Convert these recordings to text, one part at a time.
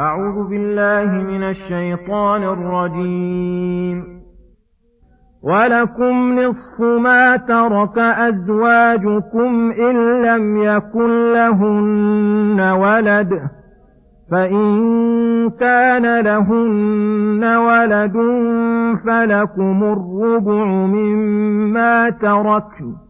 أعوذ بالله من الشيطان الرجيم. ولكم نصف ما ترك أزواجكم إن لم يكن لهن ولد فإن كان لهن ولد فلكم الربع مما تركوا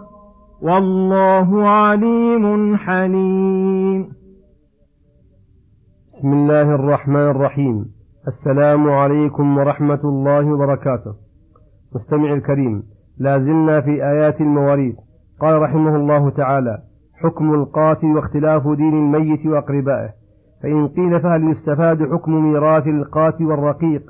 والله عليم حليم. بسم الله الرحمن الرحيم. السلام عليكم ورحمة الله وبركاته. مستمع الكريم لا زلنا في آيات المواريث. قال رحمه الله تعالى حكم القاتل واختلاف دين الميت وأقربائه. فإن قيل فهل يستفاد حكم ميراث القاتل والرقيق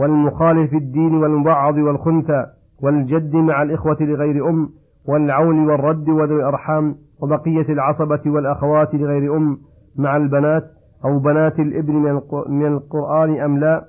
والمخالف الدين والمبعض والخنثى والجد مع الإخوة لغير أم والعون والرد وذوي الأرحام وبقية العصبة والأخوات لغير أم مع البنات أو بنات الإبن من القرآن أم لا؟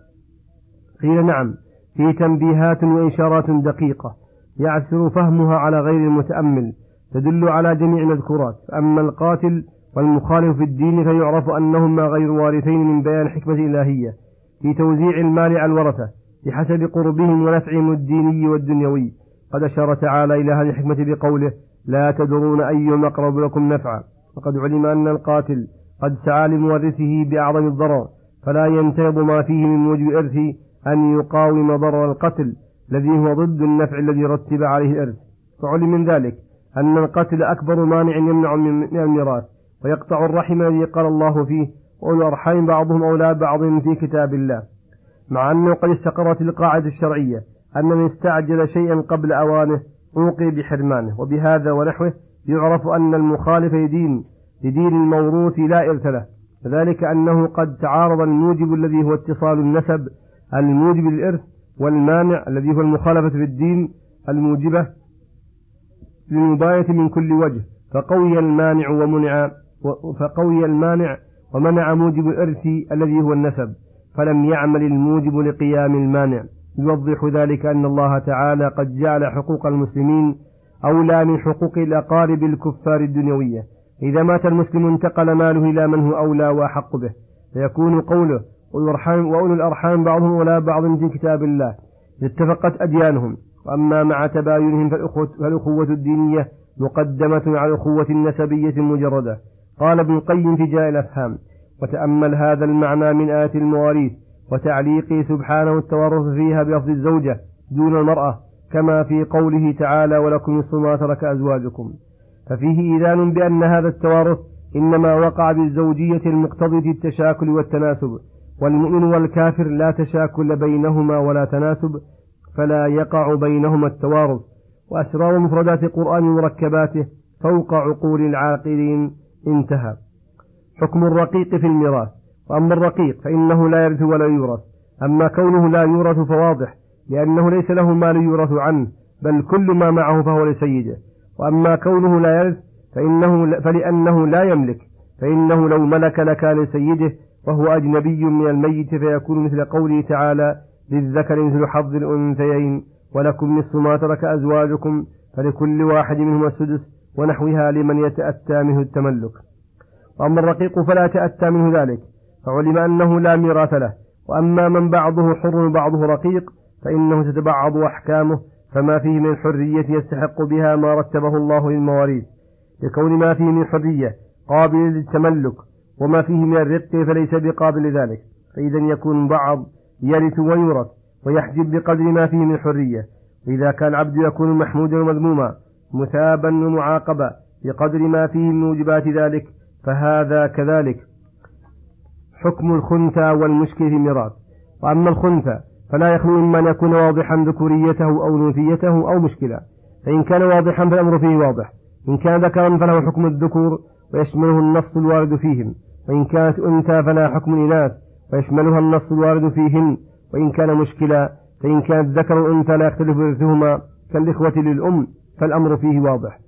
قيل نعم في تنبيهات وإشارات دقيقة يعسر فهمها على غير المتأمل تدل على جميع المذكورات. أما القاتل والمخالف في الدين فيعرف أنهما غير وارثين من بيان حكمة إلهية في توزيع المال على الورثة بحسب قربهم ونفعهم الديني والدنيوي. قد أشار تعالى إلى هذه الحكمة بقوله لا تدرون أيهم أقرب لكم نفعا. وقد علم أن القاتل قد سعى لمورثه بأعظم الضرر فلا ينتهض ما فيه من موجب الإرث أن يقاوم ضرر القتل الذي هو ضد النفع الذي رتب عليه الإرث. فعلم من ذلك أن القتل أكبر مانع يمنع من الميراث ويقطع الرحم الذي قال الله فيه وأولو الأرحام بعضهم أولى بعض في كتاب الله. مع أنه قد استقرت القاعدة الشرعية أن من استعجل شيئا قبل أوانه أوقي بحرمانه وبهذا ونحوه يعرف أن المخالف لدين لدين الموروث لا إرث له. وذلك أنه قد تعارض الموجب الذي هو اتصال النسب الموجب للإرث والمانع الذي هو المخالفة في الدين الموجبة للمباية من كل وجه. فقوي المانع ومنع فقوي المانع ومنع موجب الإرث الذي هو النسب فلم يعمل الموجب لقيام المانع. يوضح ذلك أن الله تعالى قد جعل حقوق المسلمين أولى من حقوق الأقارب الكفار الدنيوية. إذا مات المسلم انتقل ماله إلى من هو أولى وأحق به. فيكون قوله وأولو الأرحام بعضهم أولى بعض في كتاب الله. اتفقت أديانهم. وأما مع تباينهم فالأخوة الدينية مقدمة على الأخوة النسبية المجردة. قال ابن القيم في جاء الأفهام وتأمل هذا المعنى من آية المواريث. وتعليقه سبحانه التورث فيها بلفظ الزوجة دون المرأة كما في قوله تعالى ولكم نصف ما ترك أزواجكم ففيه إذان بأن هذا التوارث إنما وقع بالزوجية المقتضية التشاكل والتناسب والمؤمن والكافر لا تشاكل بينهما ولا تناسب فلا يقع بينهما التوارث. وأسرار مفردات القرآن ومركباته فوق عقول العاقلين انتهى. حكم الرقيق في الميراث. وأما الرقيق فإنه لا يرث ولا يورث. أما كونه لا يورث فواضح لأنه ليس له مال يورث عنه بل كل ما معه فهو لسيده. وأما كونه لا يرث فإنه فلأنه لا يملك. فإنه لو ملك لكان لسيده وهو أجنبي من الميت فيكون مثل قوله تعالى للذكر مثل حظ الأنثيين ولكم نصف ما ترك أزواجكم فلكل واحد منهما السدس ونحوها لمن يتأتى منه التملك. وأما الرقيق فلا يتأتى منه ذلك. فعلم أنه لا ميراث له وأما من بعضه حر وبعضه رقيق فإنه تتبعض أحكامه فما فيه من حرية يستحق بها ما رتبه الله للمواريث لكون ما فيه من حرية قابل للتملك وما فيه من الرق فليس بقابل لذلك فإذا يكون بعض يرث ويورث ويحجب بقدر ما فيه من حرية. وإذا كان العبد يكون محمودا ومذموما مثابا ومعاقبا بقدر ما فيه من موجبات ذلك فهذا كذلك. حكم الخنثى والمشكل في الميراث. وأما الخنثى فلا يخلو إما أن يكون واضحا ذكوريته أو أنوثيته أو مشكلا فإن كان واضحا فالأمر فيه واضح. إن كان ذكرا فله حكم الذكور ويشمله النص الوارد فيهم وإن كانت أنثى فلا حكم الإناث ويشملها النص الوارد فيهن. وإن كان مشكلا فإن كانت ذكر أنثى لا يختلف إرثهما كالإخوة للأم فالأمر فيه واضح.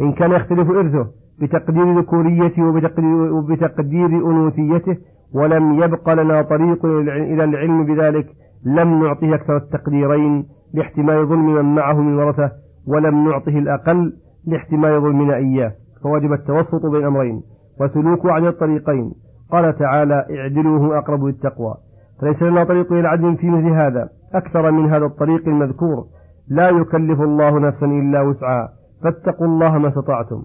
وإن كان يختلف إرثه بتقدير ذكوريته وبتقدير, وبتقدير أنوثيته ولم يبق لنا طريق إلى العلم بذلك لم نعطه أكثر التقديرين لاحتمال ظلم من معه من ورثة ولم نعطه الأقل لاحتمال ظلمنا إياه. فوجب التوسط بين أمرين وسلوك عن الطريقين. قال تعالى اعدلوه أقرب للتقوى. فليس لنا طريق إلى العدل في مثل هذا. أكثر من هذا الطريق المذكور لا يكلف الله نفسا إلا وسعها. فاتقوا الله ما استطعتم.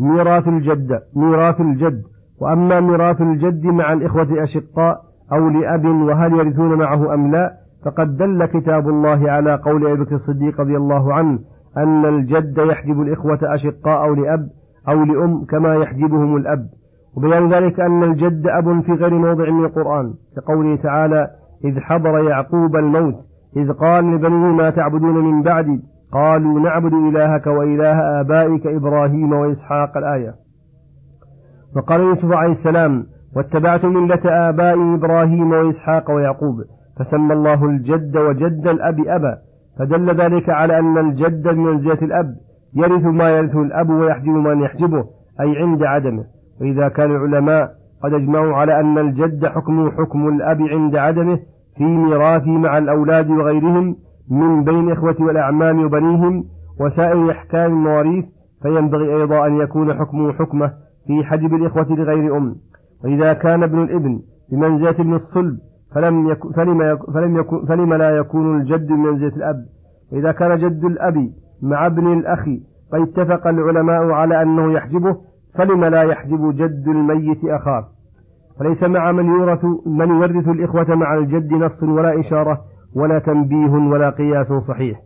ميراث الجد ميراث الجد. وأما ميراث الجد مع الإخوة أشقاء أو لأب وهل يرثون معه أم لا فقد دل كتاب الله على قول أبي بكر الصديق رضي الله عنه أن الجد يحجب الإخوة أشقاء أو لأب أو لأم كما يحجبهم الأب. وبيان ذلك أن الجد أب في غير موضع من القرآن كقوله تعالى إذ حضر يعقوب الموت إذ قال لبنيه ما تعبدون من بعدي؟ قالوا نعبد إلهك وإله آبائك إبراهيم وإسحاق الآية. وقال يوسف عليه السلام واتبعت ملة آبائي إبراهيم وإسحاق ويعقوب فسمى الله الجد وجد الأب أبا فدل ذلك على أن الجد بمنزلة الأب يرث ما يرثه الأب ويحجب من يحجبه أي عند عدمه. وإذا كان العلماء قد أجمعوا على أن الجد حكمه حكم الأب عند عدمه في ميراثه مع الأولاد وغيرهم من بين إخوة والأعمام وبنيهم وسائر أحكام المواريث فينبغي أيضا أن يكون حكمه حكمة في حجب الإخوة لغير أم. وإذا كان ابن الإبن بمنزلة ابن الصلب فلم يكن فلم, يكن فلم, يكن فلم لا يكون الجد بمنزلة الأب. وإذا كان جد الأب مع ابن الأخ فاتفق العلماء على أنه يحجبه فلم لا يحجب جد الميت أخاه. فليس مع من يورث من يورث الإخوة مع الجد نص ولا إشارة ولا تنبيه ولا قياس صحيح.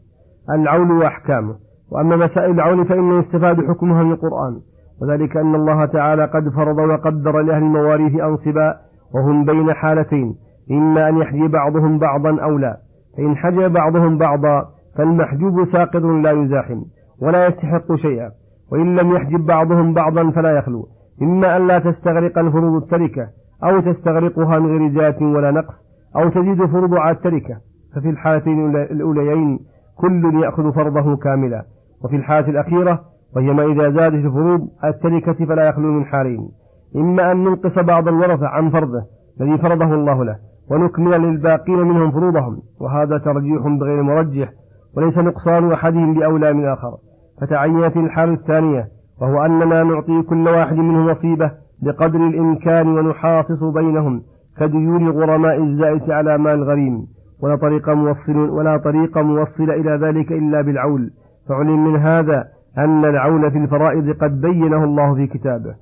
العول وأحكامه وأما مسائل العول فإنه يستفاد حكمها من القرآن. وذلك أن الله تعالى قد فرض وقدر لأهل المواريث أنصبا وهم بين حالتين إما أن يحجي بعضهم بعضا أو لا فإن حجى بعضهم بعضا فالمحجوب ساقط لا يزاحم ولا يستحق شيئا وإن لم يحجب بعضهم بعضا فلا يخلو إما أن لا تستغرق الفروض التركة أو تستغرقها من غير زيادة ولا نقص أو تزيد فروض على التركة ففي الحالتين الأوليين كل يأخذ فرضه كاملا وفي الحالة الأخيرة وهي ما إذا زادت الفروض التركة فلا يخلو من حالين. إما أن ننقص بعض الورثة عن فرضه الذي فرضه الله له ونكمل للباقين منهم فروضهم وهذا ترجيح بغير مرجح وليس نقصان أحدهم بأولى من آخر. فتعينت الحال الثانية وهو أننا نعطي كل واحد منهم نصيبه بقدر الإمكان ونحاصص بينهم كديون غرماء الزائس على مال غريم. ولا طريق موصل ولا طريق موصل إلى ذلك إلا بالعول. فعلم من هذا أن العول في الفرائض قد بينه الله في كتابه.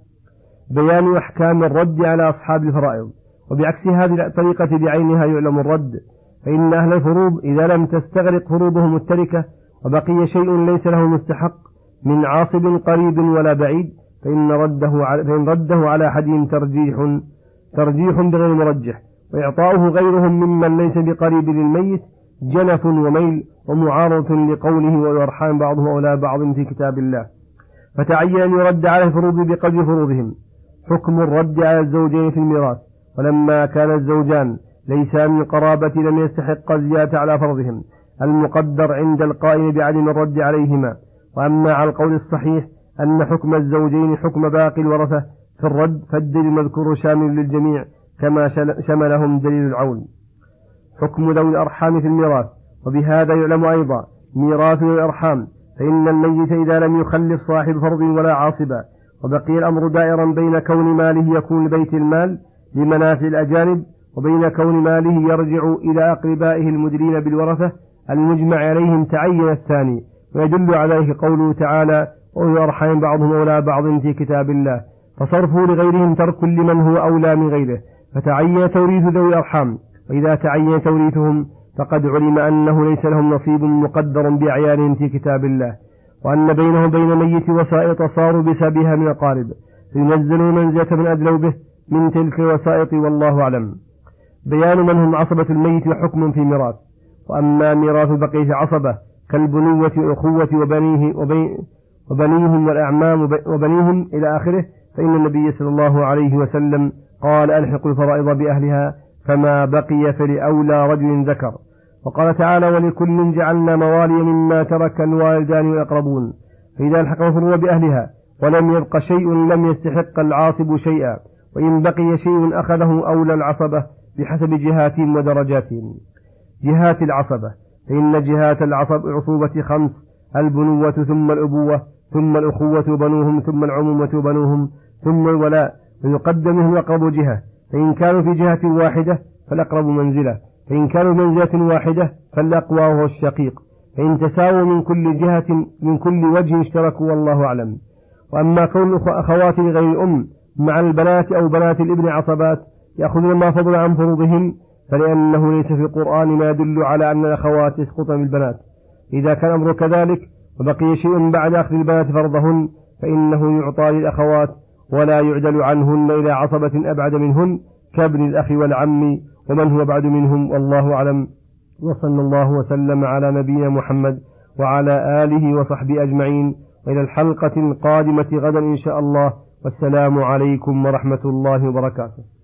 بيان أحكام الرد على أصحاب الفرائض. وبعكس هذه الطريقة بعينها يعلم الرد فإن أهل الفروض إذا لم تستغرق فروضهم التركة وبقي شيء ليس له مستحق من عاصب قريب ولا بعيد فإن رده على, فإن رده على أحدهم ترجيح ترجيح بغير مرجح وإعطاؤه غيرهم ممن ليس بقريب للميت جنف وميل ومعارضة لقوله ويرحم بعضه أولى بعض في كتاب الله. فتعين أن يرد على الفروض بقدر فروضهم. حكم الرد على الزوجين في الميراث. ولما كان الزوجان ليسا من قرابة لم يستحق الزيادة على فرضهم. المقدر عند القائم بعدم الرد عليهما. وأما على القول الصحيح أن حكم الزوجين حكم باقي الورثة في الرد فالدليل المذكور شامل للجميع كما شملهم دليل العون. حكم ذوي الأرحام في الميراث وبهذا يعلم أيضا ميراث ذوي الأرحام فإن الميت إذا لم يخلف صاحب فرض ولا عاصبا وبقي الأمر دائرا بين كون ماله يكون لبيت المال لمنافع الأجانب وبين كون ماله يرجع إلى أقربائه المدرين بالورثة المجمع عليهم تعين الثاني. ويدل عليه قوله تعالى الأرحام بعضهم أولى بعض في كتاب الله فصرفه لغيرهم ترك لمن هو أولى من غيره فتعين توريث ذوي الأرحام. وإذا تعين توريثهم فقد علم أنه ليس لهم نصيب مقدر بأعيانهم في كتاب الله وأن بينهم بين ميت وسائط صاروا بسببها من أقارب فينزلوا منزلة من أدلوا به من تلك الوسائط والله أعلم. بيان من هم عصبة الميت وحكم في ميراث وأما ميراث بقية عصبة كالبنوة والأخوة وبنيه وبي وبنيهم والأعمام وبنيهم إلى آخره فإن النبي صلى الله عليه وسلم قال ألحق الفرائض بأهلها فما بقي فلأولى رجل ذكر. وقال تعالى ولكل جعلنا موالي مما ترك الوالدان والأقربون فإذا الحق الفروع بأهلها. ولم يبق شيء لم يستحق العاصب شيئا. وإن بقي شيء أخذه أولى العصبة بحسب جهاتهم ودرجاتهم جهات العصبة. فإن جهات العصب عصوبة خمس. البنوة ثم الأبوة ثم الأخوة بنوهم ثم العمومة بنوهم ثم الولاء. ويقدمهم أقرب جهة. فإن كانوا في جهة واحدة فالأقرب منزلة. فإن كانوا منزلة واحدة فالأقوى هو الشقيق. فإن تساووا من كل جهة من كل وجه اشتركوا والله أعلم. وأما كون أخوات لغير الأم مع البنات أو بنات الابن عصبات يأخذون ما فضل عن فروضهن فلأنه ليس في القرآن ما يدل على أن الأخوات يسقطن بالبنات إذا كان الأمر كذلك وبقي شيء بعد أخذ البنات فرضهن فإنه يعطى للأخوات ولا يعدل عنهن إلى عصبة أبعد منهن كابن الأخ والعم ومن هو بعد منهم والله أعلم. وصلى الله وسلم على نبينا محمد وعلى آله وصحبه أجمعين. وإلى الحلقة القادمة غدا إن شاء الله. والسلام عليكم ورحمة الله وبركاته.